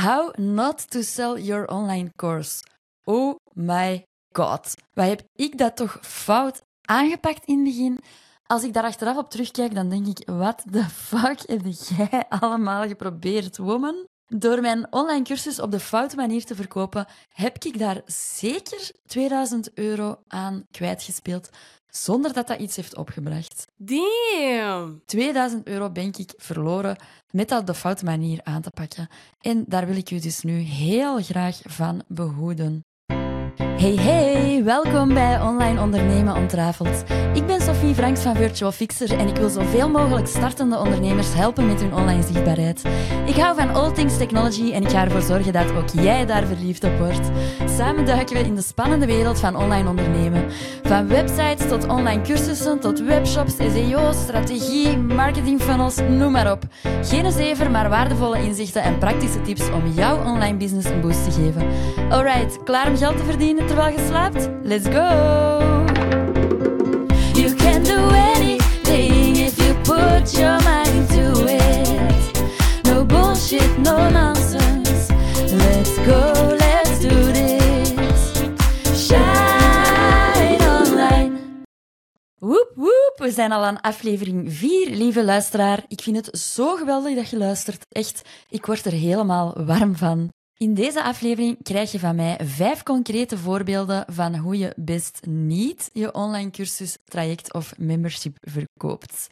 How not to sell your online course. Oh my god. Wat heb ik dat toch fout aangepakt in het begin? Als ik daar achteraf op terugkijk, dan denk ik, wat de fuck heb jij allemaal geprobeerd, woman? Door mijn online cursus op de foute manier te verkopen, heb ik daar zeker 2000 euro aan kwijtgespeeld, zonder dat dat iets heeft opgebracht. Damn. 2000 euro ben ik verloren met dat de foute manier aan te pakken. En daar wil ik u dus nu heel graag van behoeden. Hey hey, welkom bij Online Ondernemen Ontrafeld. Ik ben Sophie Franks van Virtual Fixer en ik wil zoveel mogelijk startende ondernemers helpen met hun online zichtbaarheid. Ik hou van all things technology en ik ga ervoor zorgen dat ook jij daar verliefd op wordt. Samen duiken we in de spannende wereld van online ondernemen. Van websites tot online cursussen, tot webshops, SEO, strategie, marketingfunnels, noem maar op. Geen zever, maar waardevolle inzichten en praktische tips om jouw online business een boost te geven. Alright, klaar om geld te verdienen terwijl je slaapt? Let's go! You can do anything if you put your mind to it. No bullshit, no nonsense. Let's go, let's do this. Shine online. Woep woep, we zijn al aan aflevering 4, lieve luisteraar. Ik vind het zo geweldig dat je luistert. Echt, ik word er helemaal warm van. In deze aflevering krijg je van mij vijf concrete voorbeelden van hoe je best niet je online cursus, traject of membership verkoopt.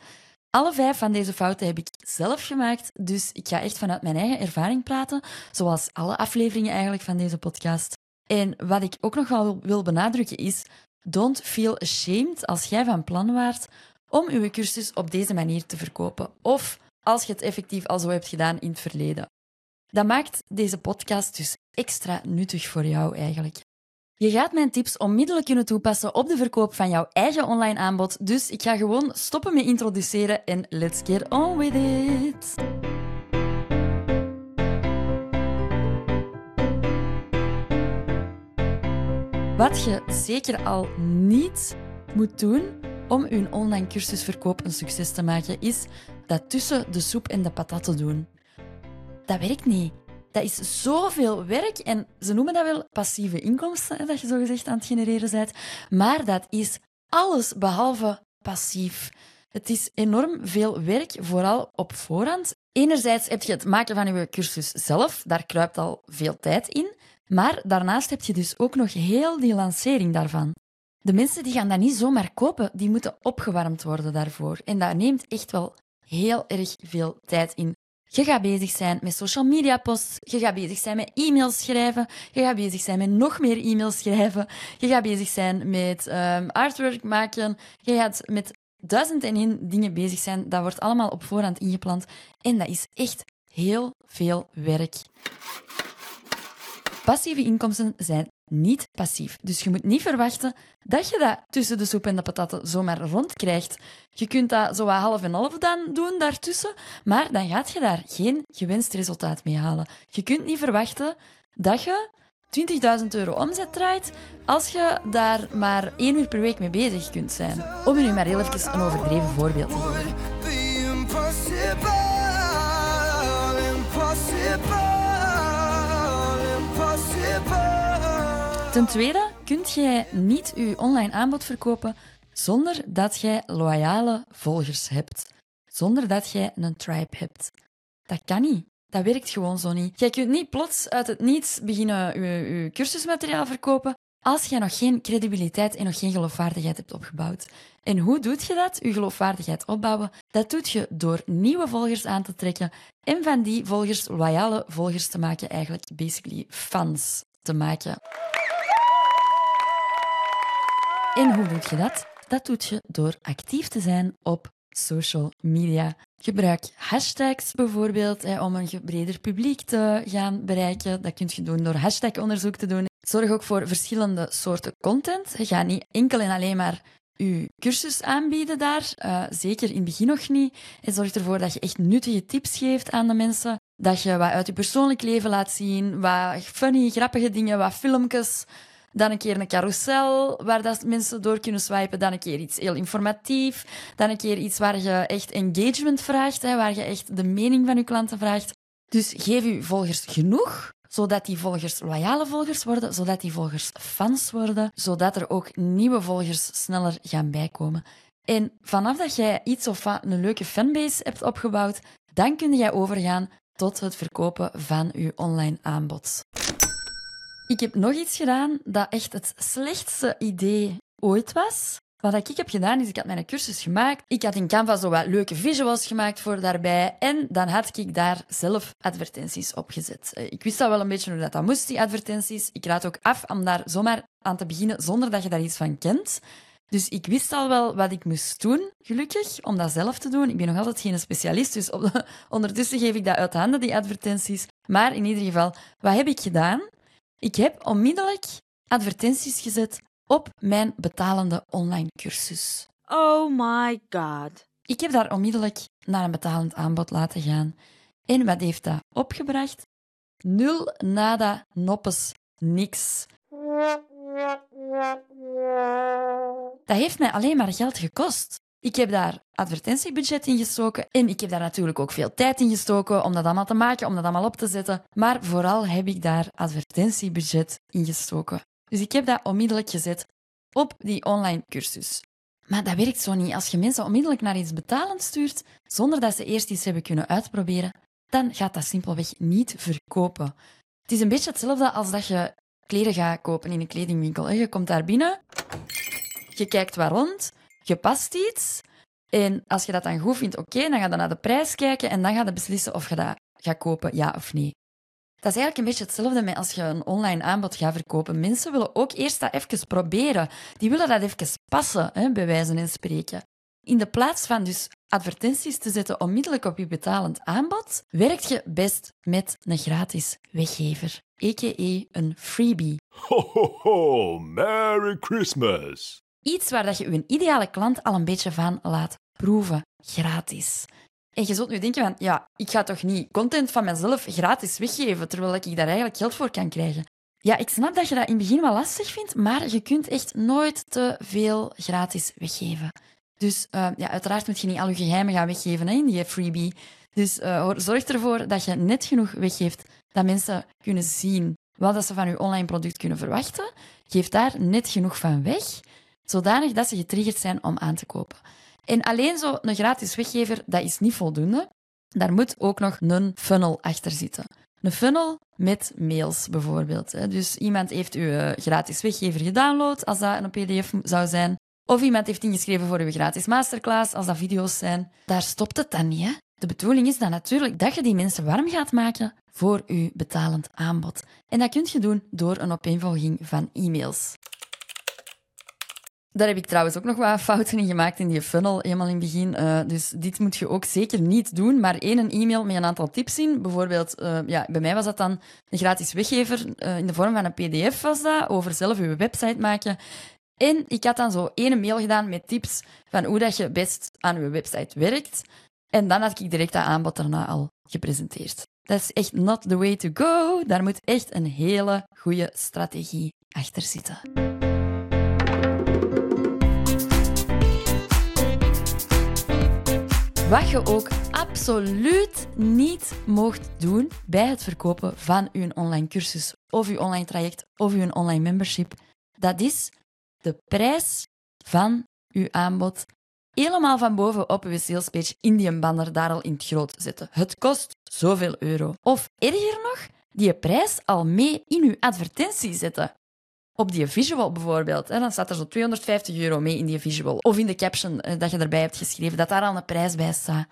Alle vijf van deze fouten heb ik zelf gemaakt, dus ik ga echt vanuit mijn eigen ervaring praten, zoals alle afleveringen eigenlijk van deze podcast. En wat ik ook nog wel wil benadrukken is, don't feel ashamed als jij van plan waart om uw cursus op deze manier te verkopen, of als je het effectief al zo hebt gedaan in het verleden. Dat maakt deze podcast dus extra nuttig voor jou eigenlijk. Je gaat mijn tips onmiddellijk kunnen toepassen op de verkoop van jouw eigen online aanbod, dus ik ga gewoon stoppen met introduceren en let's get on with it. Wat je zeker al niet moet doen om je online cursusverkoop een succes te maken, is dat tussen de soep en de patat te doen dat werkt niet. Dat is zoveel werk en ze noemen dat wel passieve inkomsten, dat je zo gezegd aan het genereren bent. Maar dat is alles behalve passief. Het is enorm veel werk, vooral op voorhand. Enerzijds heb je het maken van je cursus zelf, daar kruipt al veel tijd in. Maar daarnaast heb je dus ook nog heel die lancering daarvan. De mensen die gaan dat niet zomaar kopen, die moeten opgewarmd worden daarvoor. En dat neemt echt wel heel erg veel tijd in. Je gaat bezig zijn met social media posts, je gaat bezig zijn met e-mails schrijven, je gaat bezig zijn met nog meer e-mails schrijven, je gaat bezig zijn met um, artwork maken, je gaat met duizend en één dingen bezig zijn. Dat wordt allemaal op voorhand ingepland. En dat is echt heel veel werk. Passieve inkomsten zijn niet passief. Dus je moet niet verwachten dat je dat tussen de soep en de patatten zomaar rondkrijgt. Je kunt dat zo half en half dan doen daartussen, maar dan gaat je daar geen gewenst resultaat mee halen. Je kunt niet verwachten dat je 20.000 euro omzet draait als je daar maar één uur per week mee bezig kunt zijn. Om je nu maar heel even een overdreven voorbeeld te geven. Ten tweede kunt jij niet je online aanbod verkopen zonder dat jij loyale volgers hebt. Zonder dat jij een tribe hebt. Dat kan niet. Dat werkt gewoon zo niet. Jij kunt niet plots uit het niets beginnen je, cursusmateriaal verkopen als jij nog geen credibiliteit en nog geen geloofwaardigheid hebt opgebouwd. En hoe doe je dat, je geloofwaardigheid opbouwen? Dat doe je door nieuwe volgers aan te trekken en van die volgers loyale volgers te maken, eigenlijk basically fans te maken. En hoe doe je dat? Dat doe je door actief te zijn op social media. Gebruik hashtags bijvoorbeeld hè, om een breder publiek te gaan bereiken. Dat kun je doen door hashtagonderzoek te doen. Zorg ook voor verschillende soorten content. Gaat niet enkel en alleen maar je cursus aanbieden daar. Uh, zeker in het begin nog niet. En zorg ervoor dat je echt nuttige tips geeft aan de mensen. Dat je wat uit je persoonlijk leven laat zien. Wat funny, grappige dingen, wat filmpjes. Dan een keer een carousel waar dat mensen door kunnen swipen. Dan een keer iets heel informatief. Dan een keer iets waar je echt engagement vraagt, hè, waar je echt de mening van je klanten vraagt. Dus geef uw volgers genoeg, zodat die volgers loyale volgers worden, zodat die volgers fans worden, zodat er ook nieuwe volgers sneller gaan bijkomen. En vanaf dat jij iets of wat een leuke fanbase hebt opgebouwd, dan kun jij overgaan tot het verkopen van je online aanbod. Ik heb nog iets gedaan dat echt het slechtste idee ooit was. Wat ik heb gedaan, is ik had mijn cursus gemaakt. Ik had in Canva zo wat leuke visuals gemaakt voor daarbij. En dan had ik daar zelf advertenties op gezet. Eh, ik wist al wel een beetje hoe dat, dat moest, die advertenties. Ik raad ook af om daar zomaar aan te beginnen zonder dat je daar iets van kent. Dus ik wist al wel wat ik moest doen, gelukkig, om dat zelf te doen. Ik ben nog altijd geen specialist, dus ondertussen geef ik dat uit handen, die advertenties. Maar in ieder geval, wat heb ik gedaan? Ik heb onmiddellijk advertenties gezet op mijn betalende online cursus. Oh my god. Ik heb daar onmiddellijk naar een betalend aanbod laten gaan. En wat heeft dat opgebracht? Nul, nada, noppes, niks. Dat heeft mij alleen maar geld gekost. Ik heb daar advertentiebudget in gestoken en ik heb daar natuurlijk ook veel tijd in gestoken om dat allemaal te maken, om dat allemaal op te zetten. Maar vooral heb ik daar advertentiebudget in gestoken. Dus ik heb dat onmiddellijk gezet op die online cursus. Maar dat werkt zo niet. Als je mensen onmiddellijk naar iets betalend stuurt, zonder dat ze eerst iets hebben kunnen uitproberen, dan gaat dat simpelweg niet verkopen. Het is een beetje hetzelfde als dat je kleren gaat kopen in een kledingwinkel. Je komt daar binnen, je kijkt waar rond, je past iets. En als je dat dan goed vindt, oké, dan ga je naar de prijs kijken en dan ga je beslissen of je dat gaat kopen, ja of nee. Dat is eigenlijk een beetje hetzelfde met als je een online aanbod gaat verkopen. Mensen willen ook eerst dat even proberen. Die willen dat even passen, hè, bij wijze van spreken. In de plaats van dus advertenties te zetten onmiddellijk op je betalend aanbod, werkt je best met een gratis weggever, a.k.a. een freebie. Ho, ho, ho, Merry Christmas! Iets waar dat je je ideale klant al een beetje van laat proeven, gratis. En je zult nu denken van, ja, ik ga toch niet content van mezelf gratis weggeven, terwijl ik daar eigenlijk geld voor kan krijgen. Ja, ik snap dat je dat in het begin wel lastig vindt, maar je kunt echt nooit te veel gratis weggeven. Dus uh, ja, uiteraard moet je niet al je geheimen gaan weggeven hè, in die freebie. Dus uh, zorg ervoor dat je net genoeg weggeeft dat mensen kunnen zien wat ze van je online product kunnen verwachten. Geef daar net genoeg van weg, zodanig dat ze getriggerd zijn om aan te kopen. En alleen zo een gratis weggever, dat is niet voldoende. Daar moet ook nog een funnel achter zitten. Een funnel met mails bijvoorbeeld. Dus iemand heeft uw eh, gratis weggever gedownload, als dat een pdf zou zijn. Of iemand heeft ingeschreven voor uw gratis masterclass, als dat video's zijn. Daar stopt het dan niet. Hè? De bedoeling is dan natuurlijk dat je die mensen warm gaat maken voor uw betalend aanbod. En dat kun je doen door een opeenvolging van e-mails. Daar heb ik trouwens ook nog wat fouten in gemaakt in die funnel, helemaal in het begin. Uh, dus dit moet je ook zeker niet doen. Maar één een e-mail met een aantal tips in. Bijvoorbeeld, uh, ja, bij mij was dat dan een gratis weggever uh, in de vorm van een pdf was dat, over zelf je website maken. En ik had dan zo één mail gedaan met tips van hoe dat je best aan je website werkt. En dan had ik direct dat aanbod daarna al gepresenteerd. Dat is echt not the way to go. Daar moet echt een hele goede strategie achter zitten. Wat je ook absoluut niet mocht doen bij het verkopen van uw online cursus of uw online traject of uw online membership, dat is de prijs van uw aanbod helemaal van boven op uw salespage in die banner daar al in het groot zetten. Het kost zoveel euro. Of erger nog, die prijs al mee in uw advertentie zetten op die visual bijvoorbeeld, dan staat er zo 250 euro mee in die visual. Of in de caption eh, dat je erbij hebt geschreven, dat daar al een prijs bij staat.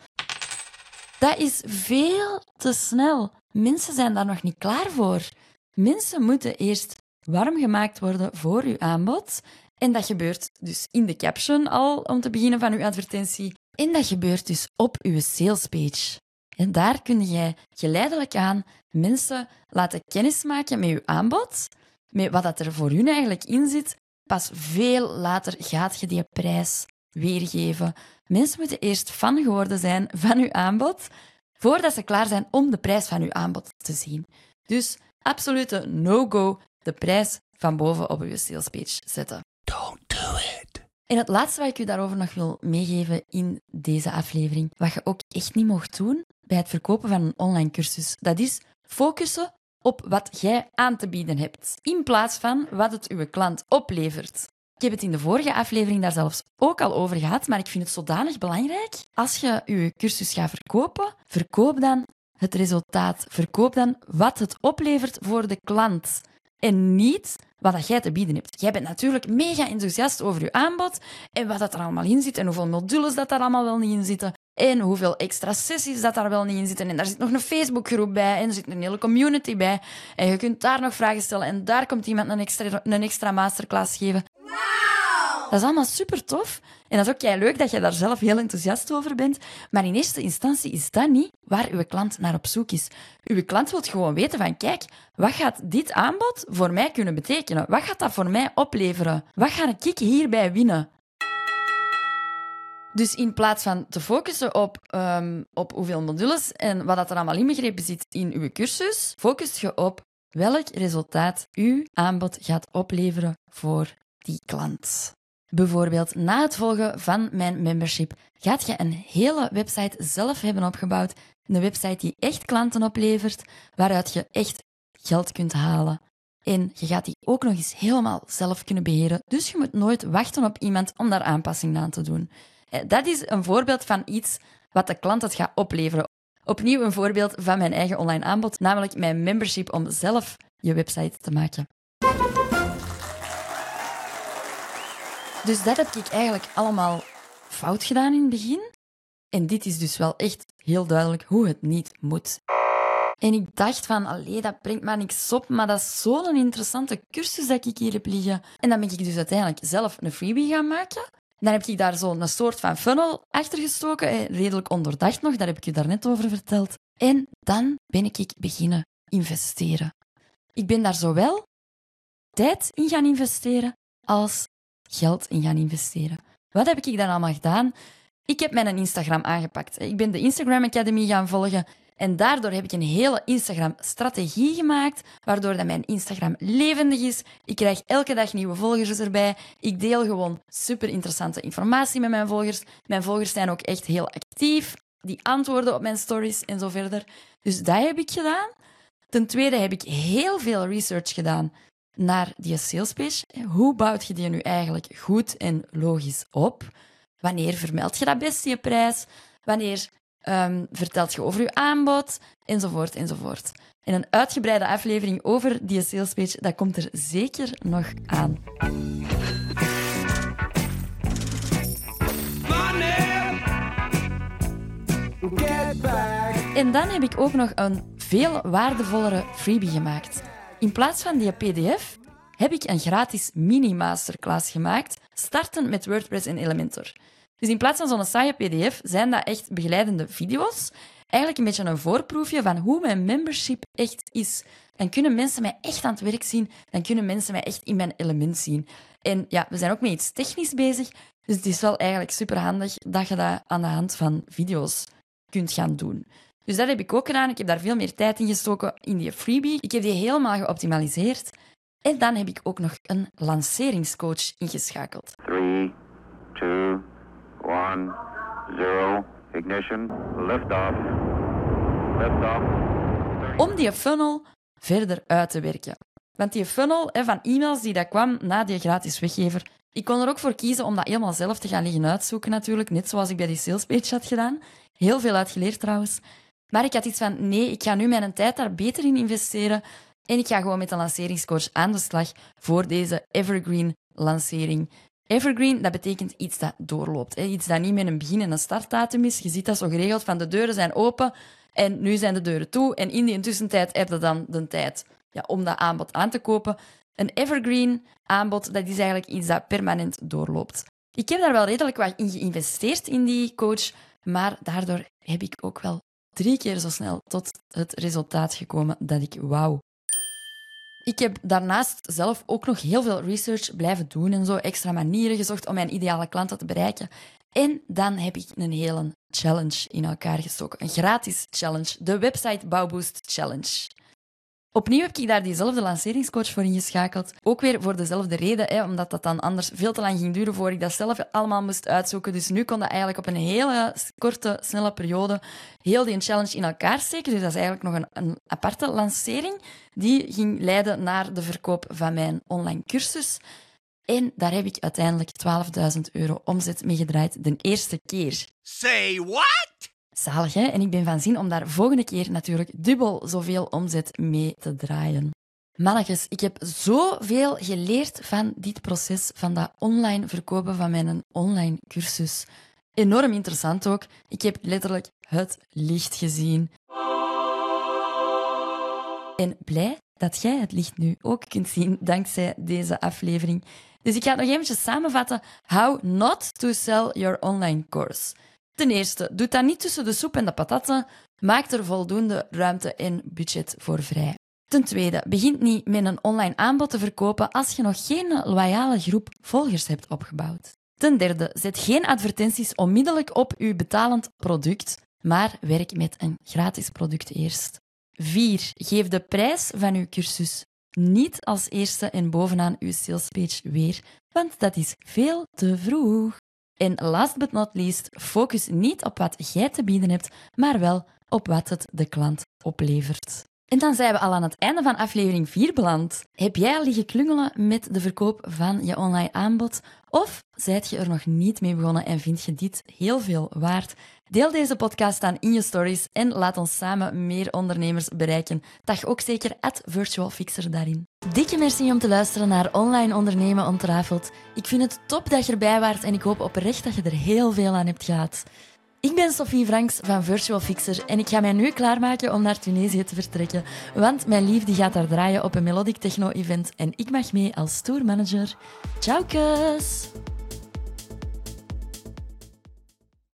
Dat is veel te snel. Mensen zijn daar nog niet klaar voor. Mensen moeten eerst warm gemaakt worden voor uw aanbod. En dat gebeurt dus in de caption al, om te beginnen van uw advertentie. En dat gebeurt dus op uw salespage. En daar kun jij geleidelijk aan mensen laten kennismaken met uw aanbod met wat dat er voor hun eigenlijk in zit, pas veel later gaat je die prijs weergeven. Mensen moeten eerst fan geworden zijn van uw aanbod, voordat ze klaar zijn om de prijs van uw aanbod te zien. Dus absolute no-go, de prijs van boven op uw salespage zetten. Don't do it. En het laatste wat ik u daarover nog wil meegeven in deze aflevering, wat je ook echt niet mocht doen, bij het verkopen van een online cursus. Dat is focussen op wat jij aan te bieden hebt, in plaats van wat het uw klant oplevert. Ik heb het in de vorige aflevering daar zelfs ook al over gehad, maar ik vind het zodanig belangrijk. Als je je cursus gaat verkopen, verkoop dan het resultaat. Verkoop dan wat het oplevert voor de klant. En niet wat dat jij te bieden hebt. Jij bent natuurlijk mega enthousiast over je aanbod en wat dat er allemaal in zit en hoeveel modules dat daar allemaal wel niet in zitten. En hoeveel extra sessies dat daar wel niet in zitten. En daar zit nog een Facebookgroep bij. En er zit een hele community bij. En je kunt daar nog vragen stellen. En daar komt iemand een extra, een extra masterclass geven. Dat is allemaal super tof. En dat is ook jij leuk dat je daar zelf heel enthousiast over bent. Maar in eerste instantie is dat niet waar uw klant naar op zoek is. Uw klant wil gewoon weten van, kijk, wat gaat dit aanbod voor mij kunnen betekenen? Wat gaat dat voor mij opleveren? Wat ga ik hierbij winnen? Dus in plaats van te focussen op, um, op hoeveel modules en wat dat er allemaal inbegrepen zit in uw cursus, focus je op welk resultaat uw aanbod gaat opleveren voor die klant. Bijvoorbeeld na het volgen van mijn membership gaat je een hele website zelf hebben opgebouwd. Een website die echt klanten oplevert, waaruit je echt geld kunt halen. En je gaat die ook nog eens helemaal zelf kunnen beheren. Dus je moet nooit wachten op iemand om daar aanpassingen aan te doen. Eh, dat is een voorbeeld van iets wat de klant het gaat opleveren. Opnieuw een voorbeeld van mijn eigen online aanbod, namelijk mijn membership om zelf je website te maken. Dus dat heb ik eigenlijk allemaal fout gedaan in het begin. En dit is dus wel echt heel duidelijk hoe het niet moet. En ik dacht van, allee, dat brengt me niks op, maar dat is zo'n interessante cursus dat ik hier heb liggen. En dan ben ik dus uiteindelijk zelf een freebie gaan maken. Dan heb ik daar zo'n soort van funnel achter gestoken, redelijk onderdacht nog, daar heb ik je daarnet over verteld. En dan ben ik beginnen investeren. Ik ben daar zowel tijd in gaan investeren als geld in gaan investeren. Wat heb ik dan allemaal gedaan? Ik heb mijn Instagram aangepakt. Ik ben de Instagram Academy gaan volgen. En daardoor heb ik een hele Instagram-strategie gemaakt, waardoor dat mijn Instagram levendig is. Ik krijg elke dag nieuwe volgers erbij. Ik deel gewoon super interessante informatie met mijn volgers. Mijn volgers zijn ook echt heel actief. Die antwoorden op mijn stories en zo verder. Dus dat heb ik gedaan. Ten tweede heb ik heel veel research gedaan naar die salespage. Hoe bouwt je die nu eigenlijk goed en logisch op? Wanneer vermeld je dat best je prijs? Wanneer um, vertelt je over je aanbod? Enzovoort, enzovoort. En een uitgebreide aflevering over die salespage, dat komt er zeker nog aan. En dan heb ik ook nog een veel waardevollere freebie gemaakt. In plaats van die PDF heb ik een gratis mini-masterclass gemaakt, startend met WordPress en Elementor. Dus in plaats van zo'n saaie PDF zijn dat echt begeleidende video's. Eigenlijk een beetje een voorproefje van hoe mijn membership echt is. Dan kunnen mensen mij echt aan het werk zien. Dan kunnen mensen mij echt in mijn element zien. En ja, we zijn ook met iets technisch bezig. Dus het is wel eigenlijk super handig dat je dat aan de hand van video's kunt gaan doen. Dus dat heb ik ook gedaan. Ik heb daar veel meer tijd in gestoken in die freebie. Ik heb die helemaal geoptimaliseerd. En dan heb ik ook nog een lanceringscoach ingeschakeld. 3, 2, 1, 0, ignition, lift off, lift off. Om die funnel verder uit te werken. Want die funnel van e-mails die dat kwam na die gratis weggever, ik kon er ook voor kiezen om dat helemaal zelf te gaan liggen uitzoeken natuurlijk, net zoals ik bij die salespage had gedaan. Heel veel uitgeleerd trouwens. Maar ik had iets van, nee, ik ga nu mijn tijd daar beter in investeren en ik ga gewoon met een lanceringscoach aan de slag voor deze evergreen lancering. Evergreen, dat betekent iets dat doorloopt. Iets dat niet met een begin en een startdatum is. Je ziet dat zo geregeld van de deuren zijn open en nu zijn de deuren toe. En in die tussentijd heb je dan de tijd ja, om dat aanbod aan te kopen. Een evergreen aanbod, dat is eigenlijk iets dat permanent doorloopt. Ik heb daar wel redelijk wat in geïnvesteerd in die coach, maar daardoor heb ik ook wel drie keer zo snel tot het resultaat gekomen dat ik wou. Ik heb daarnaast zelf ook nog heel veel research blijven doen en zo extra manieren gezocht om mijn ideale klanten te bereiken. En dan heb ik een hele challenge in elkaar gestoken. Een gratis challenge. De website Bouwboost Challenge. Opnieuw heb ik daar diezelfde lanceringscoach voor ingeschakeld. Ook weer voor dezelfde reden, hè, omdat dat dan anders veel te lang ging duren voor ik dat zelf allemaal moest uitzoeken. Dus nu kon dat eigenlijk op een hele korte, snelle periode heel die challenge in elkaar steken. Dus dat is eigenlijk nog een, een aparte lancering. Die ging leiden naar de verkoop van mijn online cursus. En daar heb ik uiteindelijk 12.000 euro omzet mee gedraaid de eerste keer. Say what? Zalig, hè? En ik ben van zin om daar volgende keer natuurlijk dubbel zoveel omzet mee te draaien. Mannetjes, ik heb zoveel geleerd van dit proces, van dat online verkopen van mijn online cursus. Enorm interessant ook. Ik heb letterlijk het licht gezien. En blij dat jij het licht nu ook kunt zien dankzij deze aflevering. Dus ik ga het nog eventjes samenvatten. How not to sell your online course. Ten eerste, doe dat niet tussen de soep en de patatten. Maak er voldoende ruimte en budget voor vrij. Ten tweede, begin niet met een online aanbod te verkopen als je nog geen loyale groep volgers hebt opgebouwd. Ten derde, zet geen advertenties onmiddellijk op uw betalend product, maar werk met een gratis product eerst. 4. Geef de prijs van uw cursus niet als eerste en bovenaan uw salespage weer, want dat is veel te vroeg. En last but not least, focus niet op wat jij te bieden hebt, maar wel op wat het de klant oplevert. En dan zijn we al aan het einde van aflevering 4 beland. Heb jij al klungelen met de verkoop van je online aanbod? Of zijt je er nog niet mee begonnen en vind je dit heel veel waard? Deel deze podcast dan in je stories en laat ons samen meer ondernemers bereiken. Dag ook zeker at Virtual Fixer daarin. Dikke merci om te luisteren naar Online Ondernemen Ontrafeld. Ik vind het top dat je erbij waart en ik hoop oprecht dat je er heel veel aan hebt gehad. Ik ben Sophie Franks van Virtual Fixer en ik ga mij nu klaarmaken om naar Tunesië te vertrekken. Want mijn lief die gaat daar draaien op een Melodic Techno event en ik mag mee als tourmanager. Ciao kus!